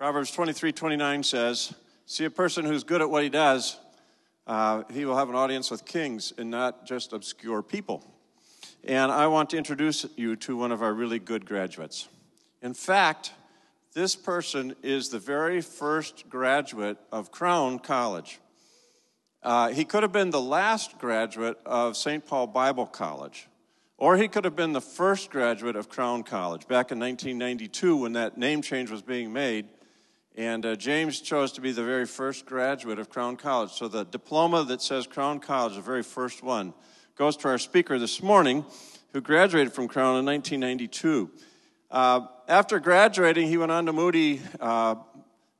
Proverbs 23 29 says, See a person who's good at what he does, uh, he will have an audience with kings and not just obscure people. And I want to introduce you to one of our really good graduates. In fact, this person is the very first graduate of Crown College. Uh, he could have been the last graduate of St. Paul Bible College, or he could have been the first graduate of Crown College back in 1992 when that name change was being made. And uh, James chose to be the very first graduate of Crown College. So the diploma that says Crown College, the very first one, goes to our speaker this morning, who graduated from Crown in 1992. Uh, after graduating, he went on to Moody uh,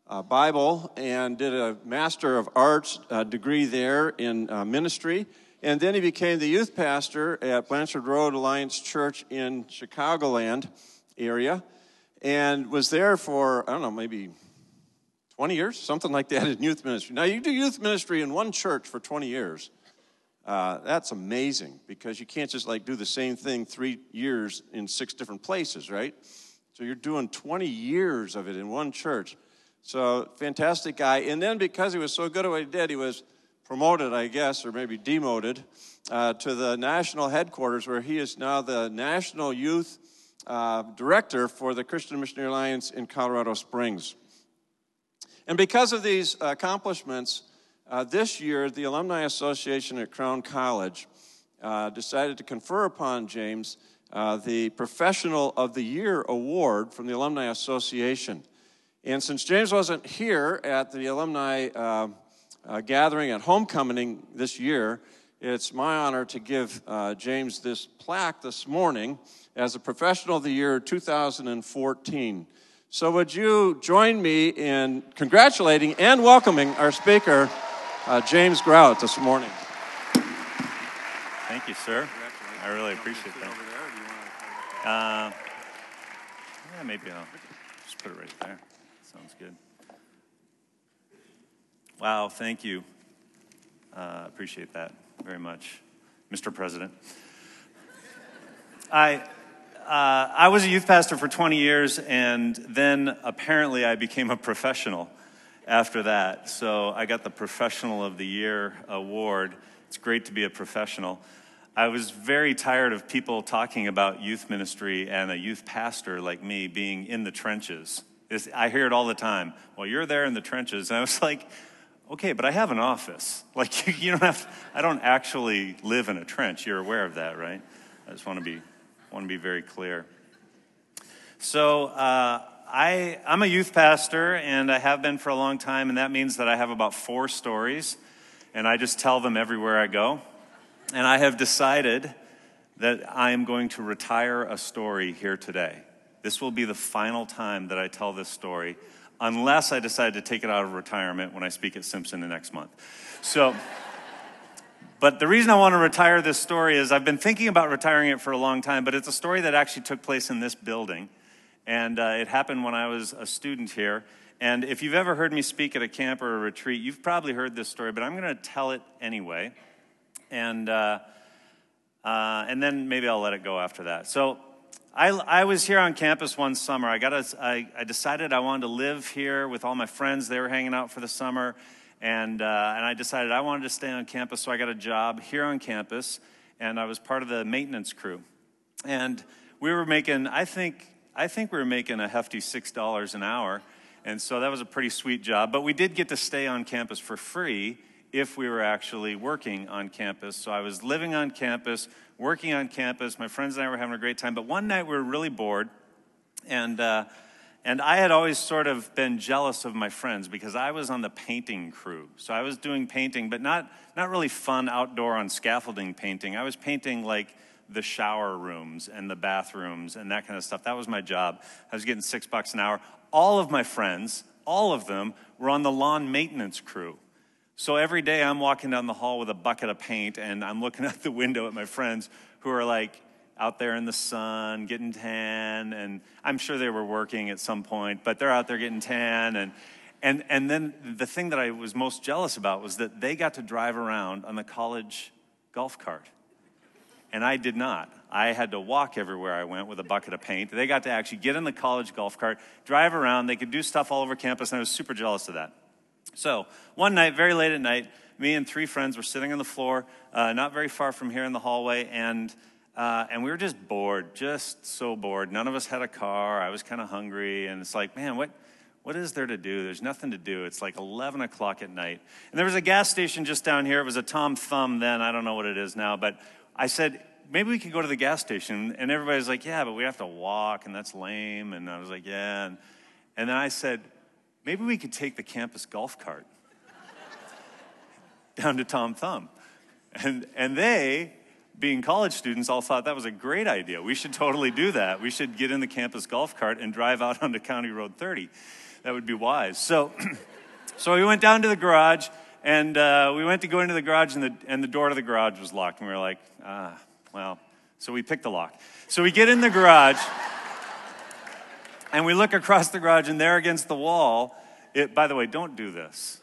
uh, Bible and did a Master of Arts uh, degree there in uh, ministry. And then he became the youth pastor at Blanchard Road Alliance Church in Chicagoland area and was there for, I don't know, maybe 20 years, something like that in youth ministry. Now, you do youth ministry in one church for 20 years. Uh, that's amazing because you can't just like do the same thing three years in six different places, right? So you're doing 20 years of it in one church. So fantastic guy. And then because he was so good at what he did, he was promoted, I guess, or maybe demoted uh, to the national headquarters where he is now the national youth uh, director for the Christian Missionary Alliance in Colorado Springs. And because of these accomplishments, uh, this year the Alumni Association at Crown College uh, decided to confer upon James uh, the Professional of the Year award from the Alumni Association. And since James wasn't here at the alumni uh, uh, gathering at homecoming this year, it's my honor to give uh, James this plaque this morning as a Professional of the Year 2014. So, would you join me in congratulating and welcoming our speaker, uh, James Grout, this morning? Thank you, sir. I really appreciate that. Uh, yeah, maybe I'll just put it right there. Sounds good. Wow, thank you. Uh, appreciate that very much, Mr. President. I uh, I was a youth pastor for 20 years, and then apparently I became a professional after that. So I got the Professional of the Year award. It's great to be a professional. I was very tired of people talking about youth ministry and a youth pastor like me being in the trenches. It's, I hear it all the time. Well, you're there in the trenches. And I was like, okay, but I have an office. Like, you, you don't have, I don't actually live in a trench. You're aware of that, right? I just want to be Want to be very clear. So, uh, I, I'm a youth pastor, and I have been for a long time, and that means that I have about four stories, and I just tell them everywhere I go. And I have decided that I am going to retire a story here today. This will be the final time that I tell this story, unless I decide to take it out of retirement when I speak at Simpson the next month. So, but the reason I want to retire this story is I've been thinking about retiring it for a long time, but it's a story that actually took place in this building. And uh, it happened when I was a student here. And if you've ever heard me speak at a camp or a retreat, you've probably heard this story, but I'm going to tell it anyway. And, uh, uh, and then maybe I'll let it go after that. So I, I was here on campus one summer. I, got a, I, I decided I wanted to live here with all my friends. They were hanging out for the summer. And, uh, and I decided I wanted to stay on campus, so I got a job here on campus, and I was part of the maintenance crew. And we were making, I think, I think we were making a hefty $6 an hour. And so that was a pretty sweet job. But we did get to stay on campus for free if we were actually working on campus. So I was living on campus, working on campus. My friends and I were having a great time. But one night we were really bored. And, uh, and I had always sort of been jealous of my friends because I was on the painting crew. So I was doing painting, but not, not really fun outdoor on scaffolding painting. I was painting like the shower rooms and the bathrooms and that kind of stuff. That was my job. I was getting six bucks an hour. All of my friends, all of them, were on the lawn maintenance crew. So every day I'm walking down the hall with a bucket of paint and I'm looking out the window at my friends who are like, out there in the sun getting tan and i'm sure they were working at some point but they're out there getting tan and and and then the thing that i was most jealous about was that they got to drive around on the college golf cart and I did not. I had to walk everywhere I went with a bucket of paint. They got to actually get in the college golf cart, drive around. They could do stuff all over campus, and I was super jealous of that. So, one night, very late at night, me and three friends were sitting on the floor, uh, not very far from here in the hallway, and, uh, and we were just bored, just so bored. None of us had a car. I was kind of hungry, and it's like, man, what, what is there to do? There's nothing to do. It's like 11 o'clock at night. And there was a gas station just down here. It was a Tom Thumb then. I don't know what it is now, but I said, maybe we could go to the gas station. And everybody's like, yeah, but we have to walk, and that's lame. And I was like, yeah. And, and then I said, maybe we could take the campus golf cart down to Tom Thumb. And, and they, being college students, all thought that was a great idea. We should totally do that. We should get in the campus golf cart and drive out onto County Road 30. That would be wise. So, so we went down to the garage, and uh, we went to go into the garage, and the, and the door to the garage was locked. And we were like, ah, well, so we picked the lock. So we get in the garage, and we look across the garage, and there against the wall, it, by the way, don't do this.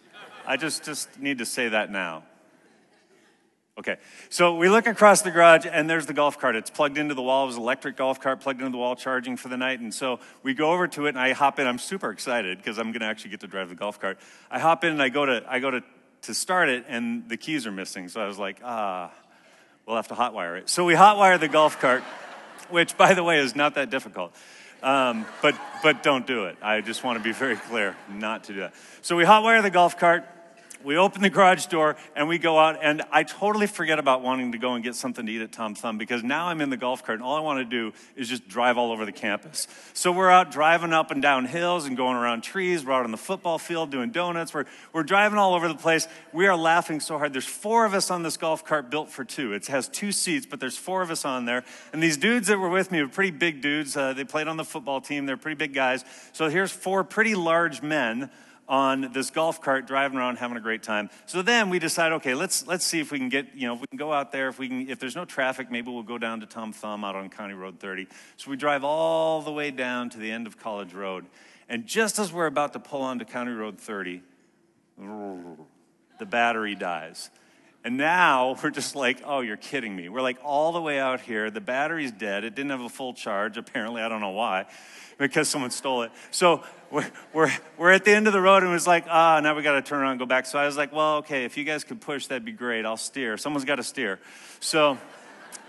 I just, just need to say that now. Okay, so we look across the garage and there's the golf cart. It's plugged into the wall. It was electric golf cart plugged into the wall, charging for the night. And so we go over to it and I hop in. I'm super excited because I'm going to actually get to drive the golf cart. I hop in and I go to I go to to start it and the keys are missing. So I was like, ah, we'll have to hotwire it. So we hotwire the golf cart, which by the way is not that difficult. Um, but but don't do it. I just want to be very clear, not to do that. So we hotwire the golf cart we open the garage door and we go out, and I totally forget about wanting to go and get something to eat at Tom Thumb because now I'm in the golf cart, and all I want to do is just drive all over the campus. So we're out driving up and down hills and going around trees. We're out on the football field doing donuts. We're, we're driving all over the place. We are laughing so hard. There's four of us on this golf cart built for two. It has two seats, but there's four of us on there. And these dudes that were with me were pretty big dudes. Uh, they played on the football team, they're pretty big guys. So here's four pretty large men on this golf cart driving around having a great time. So then we decide, okay, let's let's see if we can get, you know, if we can go out there, if we can if there's no traffic, maybe we'll go down to Tom Thumb out on County Road 30. So we drive all the way down to the end of College Road. And just as we're about to pull onto County Road 30, the battery dies. And now we're just like, oh, you're kidding me. We're like all the way out here. The battery's dead. It didn't have a full charge, apparently. I don't know why, because someone stole it. So we're, we're, we're at the end of the road and it was like, ah, now we got to turn around and go back. So I was like, well, okay, if you guys could push, that'd be great. I'll steer. Someone's got to steer. So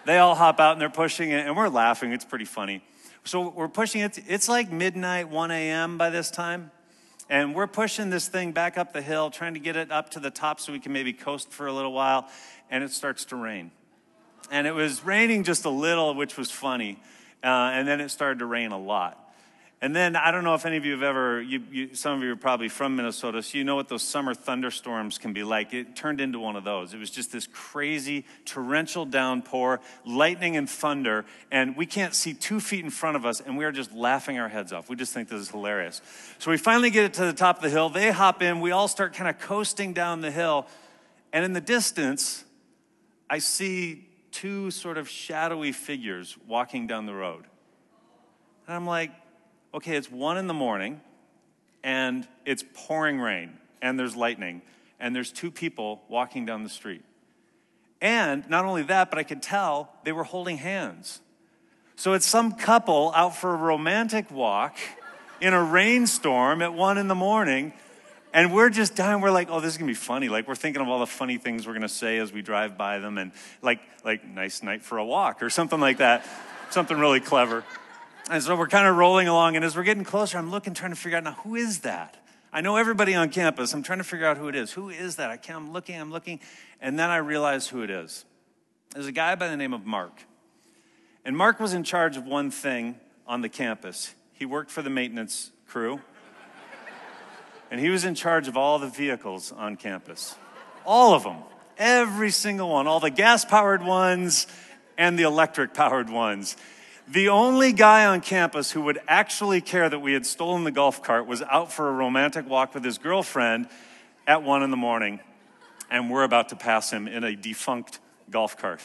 they all hop out and they're pushing it and we're laughing. It's pretty funny. So we're pushing it. It's like midnight, 1 a.m. by this time. And we're pushing this thing back up the hill, trying to get it up to the top so we can maybe coast for a little while. And it starts to rain. And it was raining just a little, which was funny. Uh, and then it started to rain a lot. And then I don't know if any of you have ever, you, you, some of you are probably from Minnesota, so you know what those summer thunderstorms can be like. It turned into one of those. It was just this crazy torrential downpour, lightning and thunder, and we can't see two feet in front of us, and we are just laughing our heads off. We just think this is hilarious. So we finally get it to the top of the hill. They hop in. We all start kind of coasting down the hill, and in the distance, I see two sort of shadowy figures walking down the road. And I'm like, okay, it's one in the morning and it's pouring rain and there's lightning and there's two people walking down the street. And not only that, but I could tell they were holding hands. So it's some couple out for a romantic walk in a rainstorm at one in the morning. And we're just dying. We're like, oh, this is gonna be funny. Like we're thinking of all the funny things we're gonna say as we drive by them, and like, like nice night for a walk or something like that, something really clever. And so we're kind of rolling along, and as we're getting closer, I'm looking, trying to figure out now who is that? I know everybody on campus. I'm trying to figure out who it is. Who is that? I can't, I'm looking, I'm looking, and then I realize who it is. There's a guy by the name of Mark. And Mark was in charge of one thing on the campus. He worked for the maintenance crew, and he was in charge of all the vehicles on campus. All of them. Every single one. All the gas powered ones and the electric powered ones. The only guy on campus who would actually care that we had stolen the golf cart was out for a romantic walk with his girlfriend at one in the morning, and we're about to pass him in a defunct golf cart.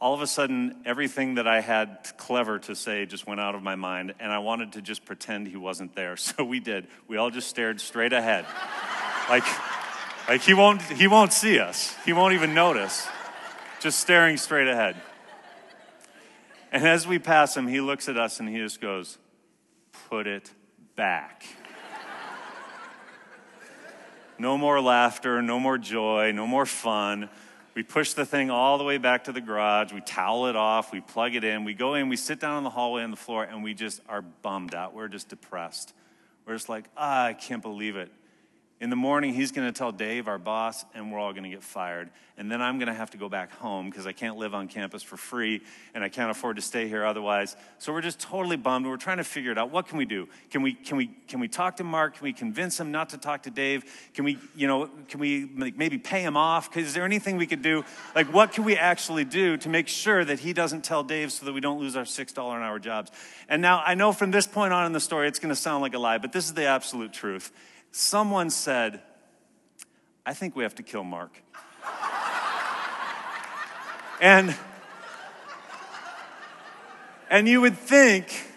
All of a sudden, everything that I had clever to say just went out of my mind, and I wanted to just pretend he wasn't there. So we did. We all just stared straight ahead. like, like he won't, he won't see us. He won't even notice. just staring straight ahead. And as we pass him, he looks at us and he just goes, Put it back. no more laughter, no more joy, no more fun. We push the thing all the way back to the garage. We towel it off. We plug it in. We go in. We sit down on the hallway on the floor, and we just are bummed out. We're just depressed. We're just like, ah, I can't believe it. In the morning, he's going to tell Dave, our boss, and we're all going to get fired. And then I'm going to have to go back home because I can't live on campus for free and I can't afford to stay here otherwise. So we're just totally bummed. We're trying to figure it out. What can we do? Can we, can we, can we talk to Mark? Can we convince him not to talk to Dave? Can we, you know, can we maybe pay him off? Is there anything we could do? Like, what can we actually do to make sure that he doesn't tell Dave so that we don't lose our $6 an hour jobs? And now I know from this point on in the story, it's going to sound like a lie, but this is the absolute truth someone said, I think we have to kill Mark. and, and you would think,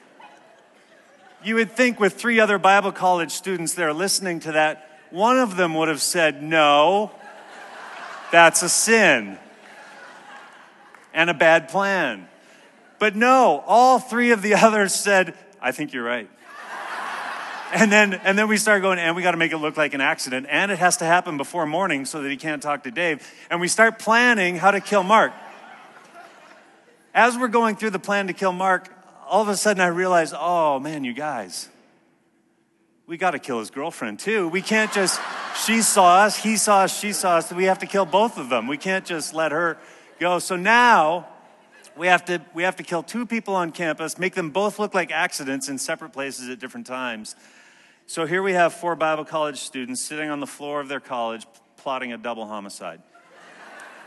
you would think with three other Bible college students there listening to that, one of them would have said, No, that's a sin and a bad plan. But no, all three of the others said, I think you're right and then and then we start going and we got to make it look like an accident and it has to happen before morning so that he can't talk to dave. And we start planning how to kill mark. As we're going through the plan to kill mark all of a sudden i realize oh man you guys we got to kill his girlfriend too. We can't just she saw us he saw us she saw us we have to kill both of them. We can't just let her go. So now we have to we have to kill two people on campus make them both look like accidents in separate places at different times so here we have four Bible college students sitting on the floor of their college plotting a double homicide.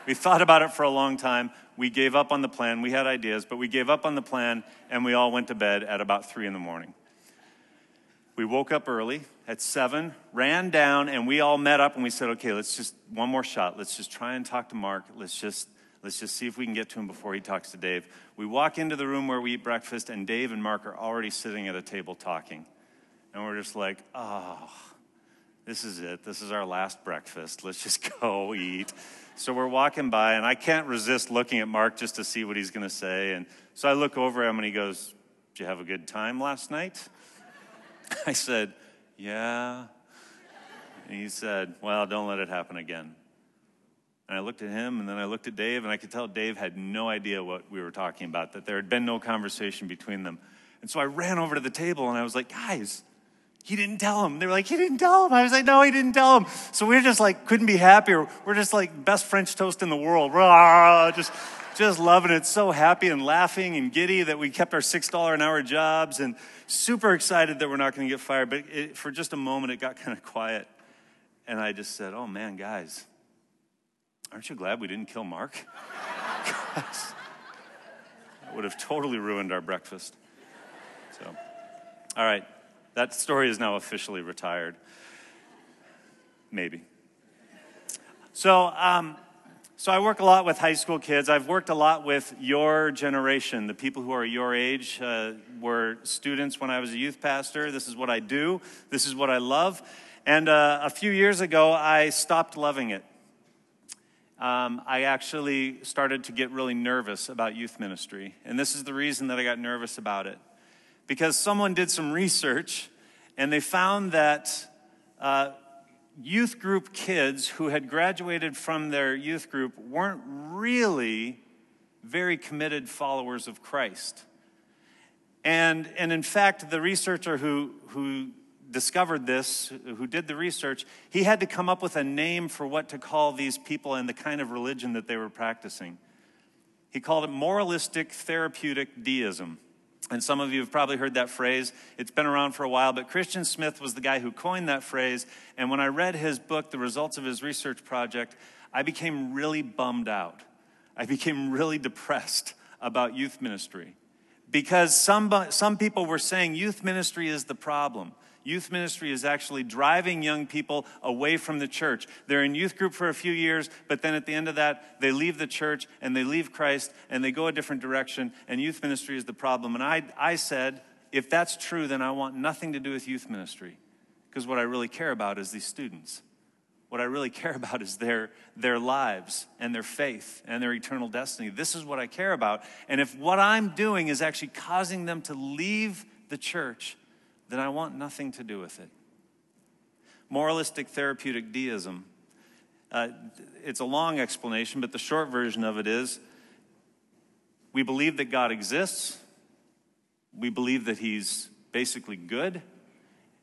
we thought about it for a long time. We gave up on the plan. We had ideas, but we gave up on the plan and we all went to bed at about three in the morning. We woke up early at seven, ran down, and we all met up and we said, okay, let's just one more shot. Let's just try and talk to Mark. Let's just let's just see if we can get to him before he talks to Dave. We walk into the room where we eat breakfast, and Dave and Mark are already sitting at a table talking. And we're just like, oh, this is it. This is our last breakfast. Let's just go eat. So we're walking by, and I can't resist looking at Mark just to see what he's going to say. And so I look over at him, and he goes, Did you have a good time last night? I said, Yeah. And he said, Well, don't let it happen again. And I looked at him, and then I looked at Dave, and I could tell Dave had no idea what we were talking about, that there had been no conversation between them. And so I ran over to the table, and I was like, Guys, he didn't tell him. They were like, he didn't tell him. I was like, no, he didn't tell him. So we are just like, couldn't be happier. We're just like best French toast in the world. just, just loving it. So happy and laughing and giddy that we kept our $6 an hour jobs and super excited that we're not going to get fired. But it, for just a moment, it got kind of quiet. And I just said, oh man, guys, aren't you glad we didn't kill Mark? that would have totally ruined our breakfast. So, all right. That story is now officially retired. Maybe. So, um, so I work a lot with high school kids. I've worked a lot with your generation, the people who are your age, uh, were students when I was a youth pastor. This is what I do. This is what I love. And uh, a few years ago, I stopped loving it. Um, I actually started to get really nervous about youth ministry. And this is the reason that I got nervous about it because someone did some research and they found that uh, youth group kids who had graduated from their youth group weren't really very committed followers of Christ. And, and in fact, the researcher who, who discovered this, who did the research, he had to come up with a name for what to call these people and the kind of religion that they were practicing. He called it moralistic therapeutic deism. And some of you have probably heard that phrase. It's been around for a while, but Christian Smith was the guy who coined that phrase. And when I read his book, The Results of His Research Project, I became really bummed out. I became really depressed about youth ministry because some, some people were saying youth ministry is the problem. Youth ministry is actually driving young people away from the church. They're in youth group for a few years, but then at the end of that, they leave the church and they leave Christ and they go a different direction, and youth ministry is the problem. And I, I said, if that's true, then I want nothing to do with youth ministry because what I really care about is these students. What I really care about is their, their lives and their faith and their eternal destiny. This is what I care about. And if what I'm doing is actually causing them to leave the church, then I want nothing to do with it. Moralistic therapeutic deism. Uh, it's a long explanation, but the short version of it is we believe that God exists, we believe that He's basically good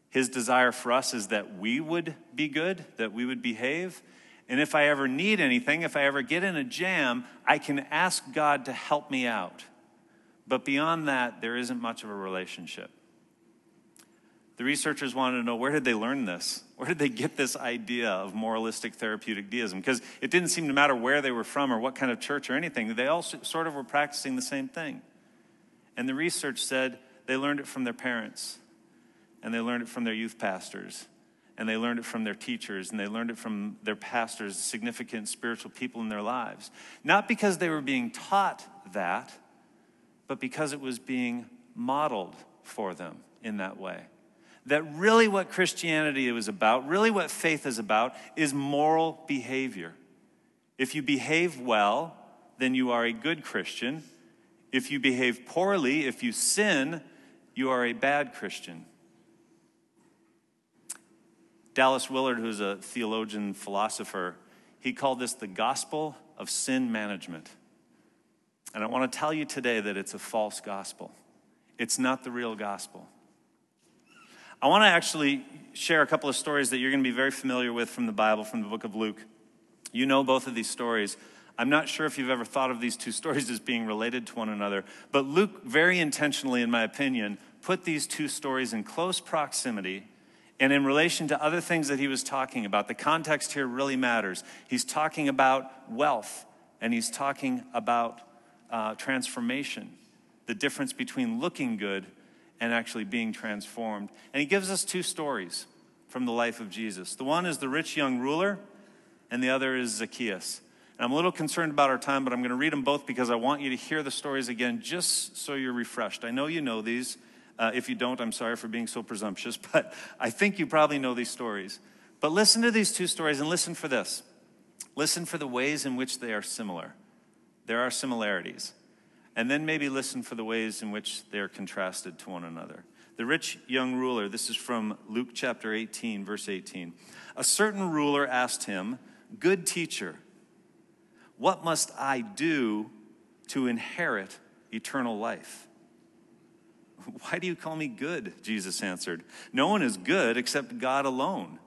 his desire for us is that we would be good, that we would behave. And if I ever need anything, if I ever get in a jam, I can ask God to help me out. But beyond that, there isn't much of a relationship. The researchers wanted to know where did they learn this? Where did they get this idea of moralistic therapeutic deism? Because it didn't seem to matter where they were from or what kind of church or anything. They all sort of were practicing the same thing. And the research said they learned it from their parents and they learned it from their youth pastors, and they learned it from their teachers, and they learned it from their pastors, significant spiritual people in their lives. Not because they were being taught that, but because it was being modeled for them in that way. That really what Christianity was about, really what faith is about, is moral behavior. If you behave well, then you are a good Christian. If you behave poorly, if you sin, you are a bad Christian. Dallas Willard, who's a theologian, philosopher, he called this the gospel of sin management. And I want to tell you today that it's a false gospel. It's not the real gospel. I want to actually share a couple of stories that you're going to be very familiar with from the Bible, from the book of Luke. You know both of these stories. I'm not sure if you've ever thought of these two stories as being related to one another, but Luke, very intentionally, in my opinion, put these two stories in close proximity and in relation to other things that he was talking about, the context here really matters. He's talking about wealth and he's talking about uh, transformation, the difference between looking good and actually being transformed. And he gives us two stories from the life of Jesus. The one is the rich young ruler, and the other is Zacchaeus. And I'm a little concerned about our time, but I'm going to read them both because I want you to hear the stories again just so you're refreshed. I know you know these. Uh, if you don't, I'm sorry for being so presumptuous, but I think you probably know these stories. But listen to these two stories and listen for this. Listen for the ways in which they are similar. There are similarities. And then maybe listen for the ways in which they are contrasted to one another. The rich young ruler, this is from Luke chapter 18, verse 18. A certain ruler asked him, Good teacher, what must I do to inherit eternal life? Why do you call me good? Jesus answered. No one is good except God alone.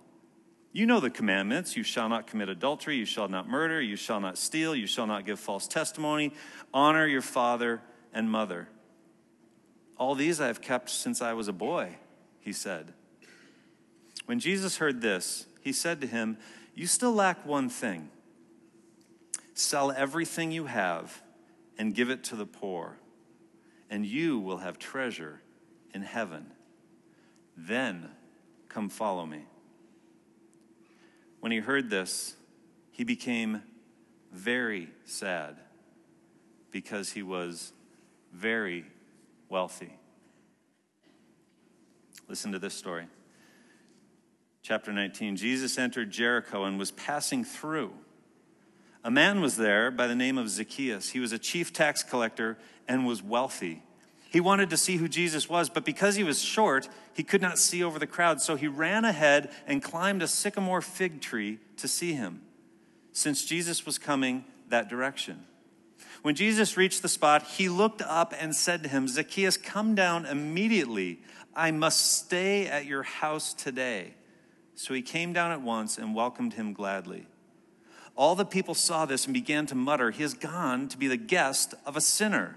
You know the commandments you shall not commit adultery, you shall not murder, you shall not steal, you shall not give false testimony, honor your father and mother. All these I have kept since I was a boy, he said. When Jesus heard this, he said to him, You still lack one thing. Sell everything you have and give it to the poor and you will have treasure in heaven. Then come follow me. When he heard this, he became very sad because he was very wealthy. Listen to this story. Chapter 19 Jesus entered Jericho and was passing through. A man was there by the name of Zacchaeus. He was a chief tax collector and was wealthy. He wanted to see who Jesus was, but because he was short, he could not see over the crowd. So he ran ahead and climbed a sycamore fig tree to see him, since Jesus was coming that direction. When Jesus reached the spot, he looked up and said to him, Zacchaeus, come down immediately. I must stay at your house today. So he came down at once and welcomed him gladly. All the people saw this and began to mutter, He has gone to be the guest of a sinner.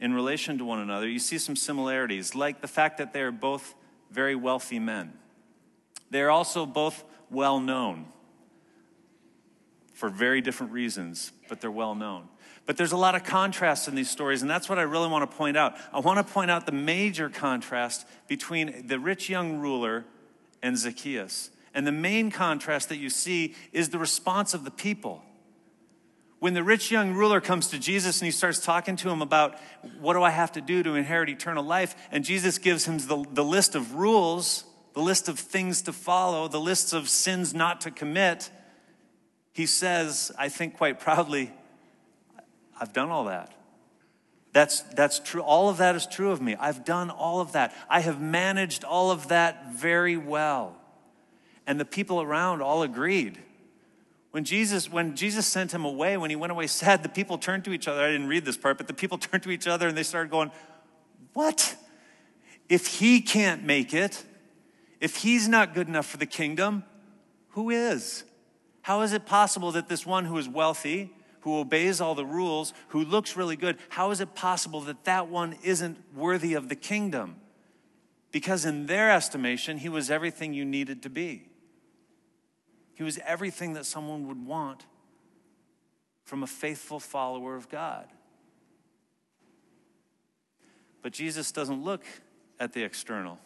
in relation to one another, you see some similarities, like the fact that they are both very wealthy men. They are also both well known for very different reasons, but they're well known. But there's a lot of contrast in these stories, and that's what I really want to point out. I want to point out the major contrast between the rich young ruler and Zacchaeus. And the main contrast that you see is the response of the people. When the rich young ruler comes to Jesus and he starts talking to him about what do I have to do to inherit eternal life, and Jesus gives him the, the list of rules, the list of things to follow, the lists of sins not to commit, he says, I think quite proudly, I've done all that. That's, that's true. All of that is true of me. I've done all of that. I have managed all of that very well. And the people around all agreed. When Jesus, when Jesus sent him away, when he went away sad, the people turned to each other. I didn't read this part, but the people turned to each other and they started going, What? If he can't make it, if he's not good enough for the kingdom, who is? How is it possible that this one who is wealthy, who obeys all the rules, who looks really good, how is it possible that that one isn't worthy of the kingdom? Because in their estimation, he was everything you needed to be. He was everything that someone would want from a faithful follower of God. But Jesus doesn't look at the external.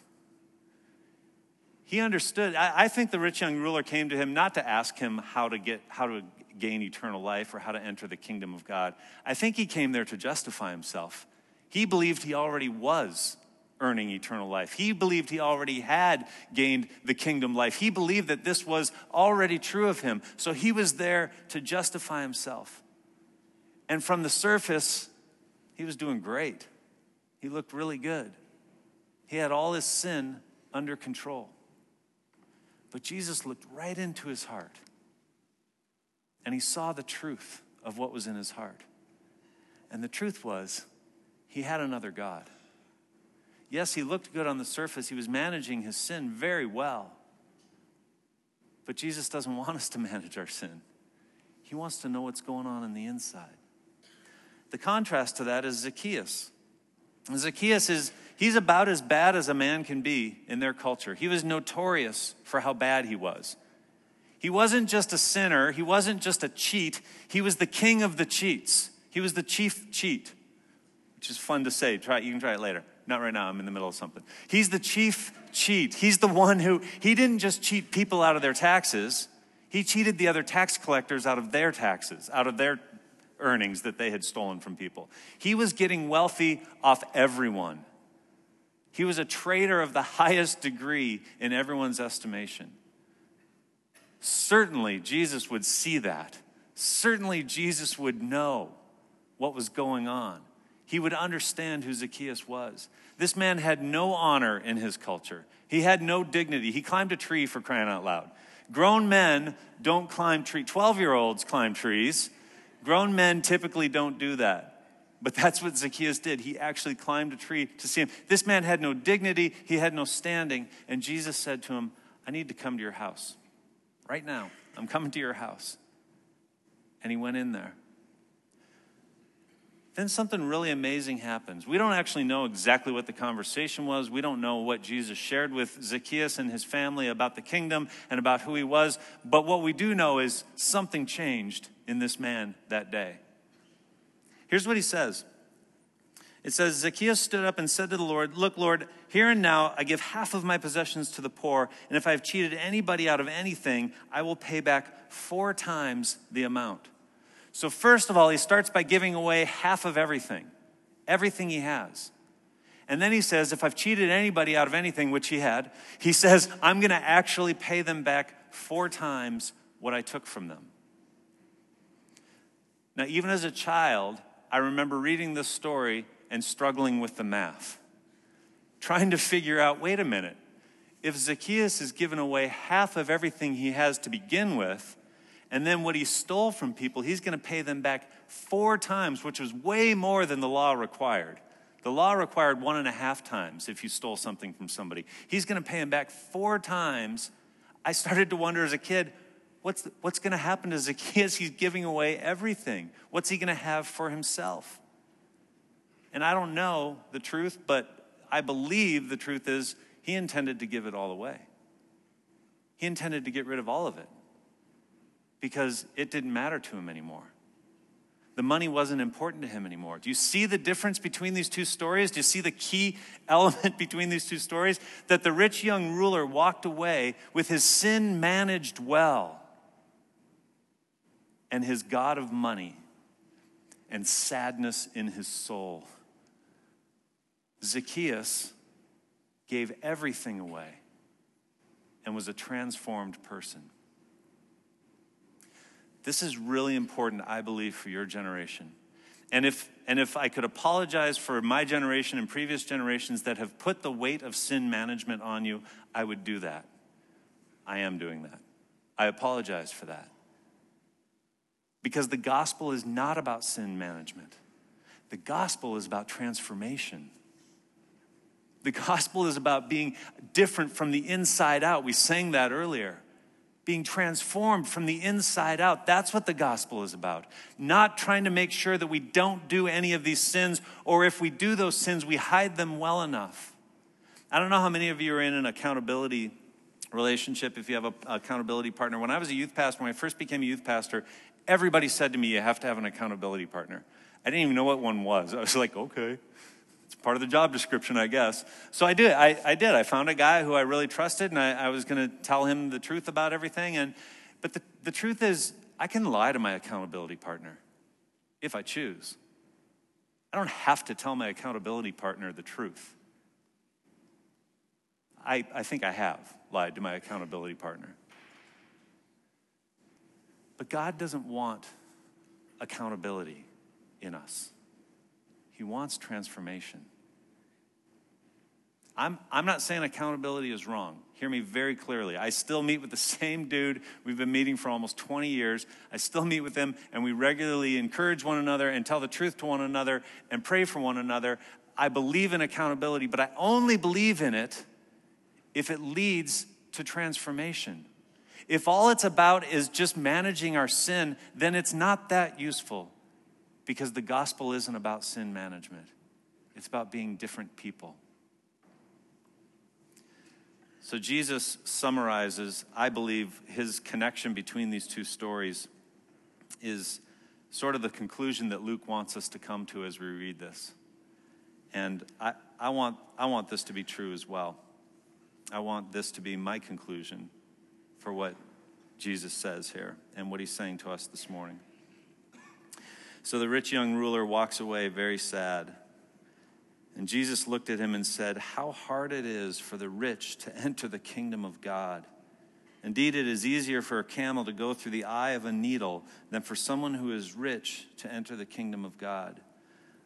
He understood. I, I, think the rich young ruler came to him not to ask him how to get how to gain eternal life or how to enter the kingdom of God. I think he came there to justify himself. He believed he already was earning eternal life. He believed he already had gained the kingdom life. He believed that this was already true of him. So he was there to justify himself. And from the surface, he was doing great. He looked really good. He had all his sin under control. But Jesus looked right into his heart and he saw the truth of what was in his heart. And the truth was, he had another God. Yes, he looked good on the surface. He was managing his sin very well. But Jesus doesn't want us to manage our sin, he wants to know what's going on in the inside. The contrast to that is Zacchaeus. Zacchaeus is he's about as bad as a man can be in their culture. He was notorious for how bad he was. He wasn't just a sinner, he wasn't just a cheat, he was the king of the cheats. He was the chief cheat, which is fun to say. Try you can try it later. Not right now, I'm in the middle of something. He's the chief cheat. He's the one who, he didn't just cheat people out of their taxes, he cheated the other tax collectors out of their taxes, out of their earnings that they had stolen from people. He was getting wealthy off everyone. He was a traitor of the highest degree in everyone's estimation. Certainly, Jesus would see that. Certainly, Jesus would know what was going on he would understand who Zacchaeus was. This man had no honor in his culture, he had no dignity. He climbed a tree for crying out loud. Grown men don't climb trees. 12 year olds climb trees. Grown men typically don't do that. But that's what Zacchaeus did. He actually climbed a tree to see him. This man had no dignity, he had no standing. And Jesus said to him, I need to come to your house right now. I'm coming to your house. And he went in there then something really amazing happens. We don't actually know exactly what the conversation was. We don't know what Jesus shared with Zacchaeus and his family about the kingdom and about who he was. But what we do know is something changed in this man that day. Here's what he says it says, Zacchaeus stood up and said to the Lord, Look, Lord, here and now I give half of my possessions to the poor, and if I have cheated anybody out of anything, I will pay back four times the amount. So, first of all, he starts by giving away half of everything, everything he has. And then he says, if I've cheated anybody out of anything, which he had, he says, I'm going to actually pay them back four times what I took from them. Now, even as a child, I remember reading this story and struggling with the math, trying to figure out wait a minute, if Zacchaeus has given away half of everything he has to begin with, and then what he stole from people, he's going to pay them back four times, which was way more than the law required. The law required one and a half times if you stole something from somebody. He's going to pay him back four times. I started to wonder as a kid, what's, the, what's going to happen to Zacchaeus? He's giving away everything. What's he going to have for himself? And I don't know the truth, but I believe the truth is he intended to give it all away. He intended to get rid of all of it because it didn't matter to him anymore. The money wasn't important to him anymore. Do you see the difference between these two stories? Do you see the key element between these two stories? That the rich young ruler walked away with his sin managed well and his God of money and sadness in his soul. Zacchaeus gave everything away and was a transformed person. This is really important, I believe, for your generation. And if, and if I could apologize for my generation and previous generations that have put the weight of sin management on you, I would do that. I am doing that. I apologize for that. Because the gospel is not about sin management, the gospel is about transformation. The gospel is about being different from the inside out. We sang that earlier. Being transformed from the inside out. That's what the gospel is about. Not trying to make sure that we don't do any of these sins, or if we do those sins, we hide them well enough. I don't know how many of you are in an accountability relationship if you have an accountability partner. When I was a youth pastor, when I first became a youth pastor, everybody said to me, You have to have an accountability partner. I didn't even know what one was. I was like, Okay. It's part of the job description, I guess. So I did. I, I did. I found a guy who I really trusted, and I, I was going to tell him the truth about everything. And but the, the truth is, I can lie to my accountability partner if I choose. I don't have to tell my accountability partner the truth. I, I think I have lied to my accountability partner. But God doesn't want accountability in us. He wants transformation. I'm, I'm not saying accountability is wrong. Hear me very clearly. I still meet with the same dude we've been meeting for almost 20 years. I still meet with him, and we regularly encourage one another and tell the truth to one another and pray for one another. I believe in accountability, but I only believe in it if it leads to transformation. If all it's about is just managing our sin, then it's not that useful because the gospel isn't about sin management, it's about being different people. So Jesus summarizes, I believe, his connection between these two stories is sort of the conclusion that Luke wants us to come to as we read this. And I, I, want, I want this to be true as well. I want this to be my conclusion for what Jesus says here and what he's saying to us this morning. So the rich young ruler walks away very sad. And Jesus looked at him and said, How hard it is for the rich to enter the kingdom of God. Indeed, it is easier for a camel to go through the eye of a needle than for someone who is rich to enter the kingdom of God.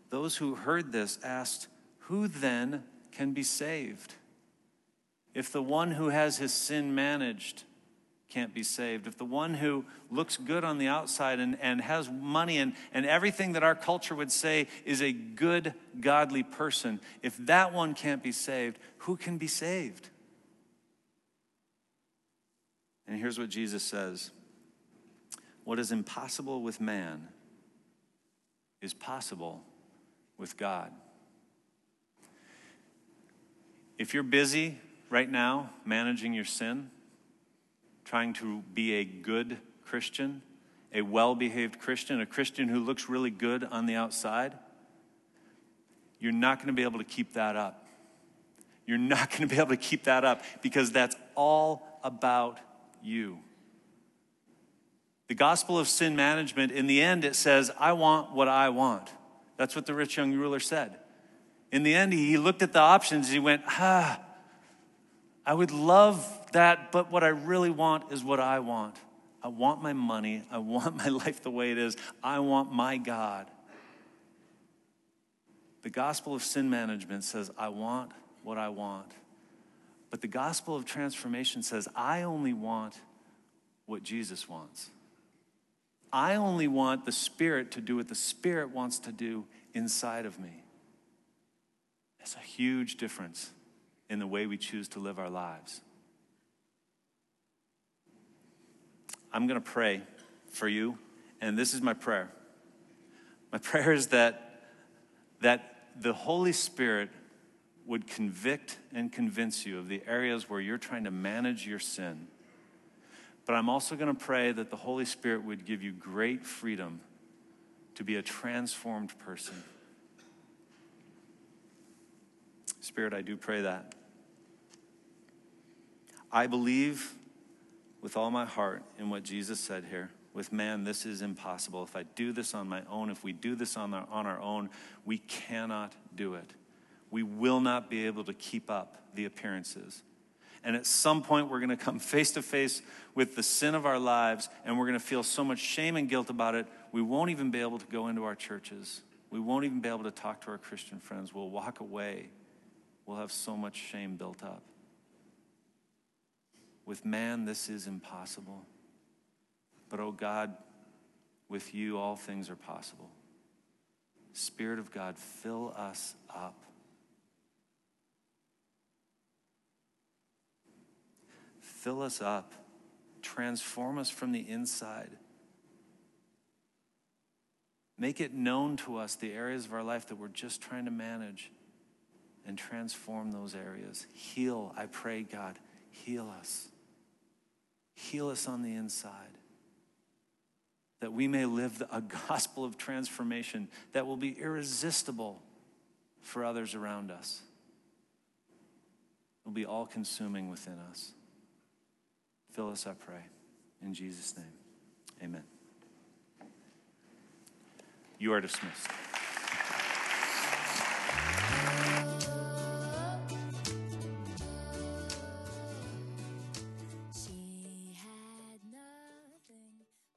Those who heard this asked, Who then can be saved? If the one who has his sin managed can't be saved, if the one who looks good on the outside and, and has money and, and everything that our culture would say is a good, godly person, if that one can't be saved, who can be saved? And here's what Jesus says What is impossible with man is possible with God. If you're busy right now managing your sin, trying to be a good Christian, a well behaved Christian, a Christian who looks really good on the outside, you're not going to be able to keep that up. You're not going to be able to keep that up because that's all about you. The gospel of sin management, in the end, it says, I want what I want. That's what the rich young ruler said. In the end, he looked at the options. He went, ah, I would love that, but what I really want is what I want. I want my money. I want my life the way it is. I want my God. The gospel of sin management says, I want what I want. But the gospel of transformation says, I only want what Jesus wants. I only want the Spirit to do what the Spirit wants to do inside of me. That's a huge difference in the way we choose to live our lives. I'm going to pray for you, and this is my prayer. My prayer is that, that the Holy Spirit would convict and convince you of the areas where you're trying to manage your sin But I'm also going to pray that the Holy Spirit would give you great freedom to be a transformed person. Spirit, I do pray that. I believe with all my heart in what Jesus said here. With man, this is impossible. If I do this on my own, if we do this on our, on our own, we cannot do it. We will not be able to keep up the appearances. And at some point, we're going to come face to face with the sin of our lives, and we're going to feel so much shame and guilt about it, we won't even be able to go into our churches. We won't even be able to talk to our Christian friends. We'll walk away. We'll have so much shame built up. With man, this is impossible. But, oh God, with you, all things are possible. Spirit of God, fill us up. Fill us up. Transform us from the inside. Make it known to us the areas of our life that we're just trying to manage and transform those areas. Heal, I pray, God, heal us. Heal us on the inside. That we may live a gospel of transformation that will be irresistible for others around us. It will be all consuming within us. Fill us, I pray. In Jesus' name, amen. You are dismissed.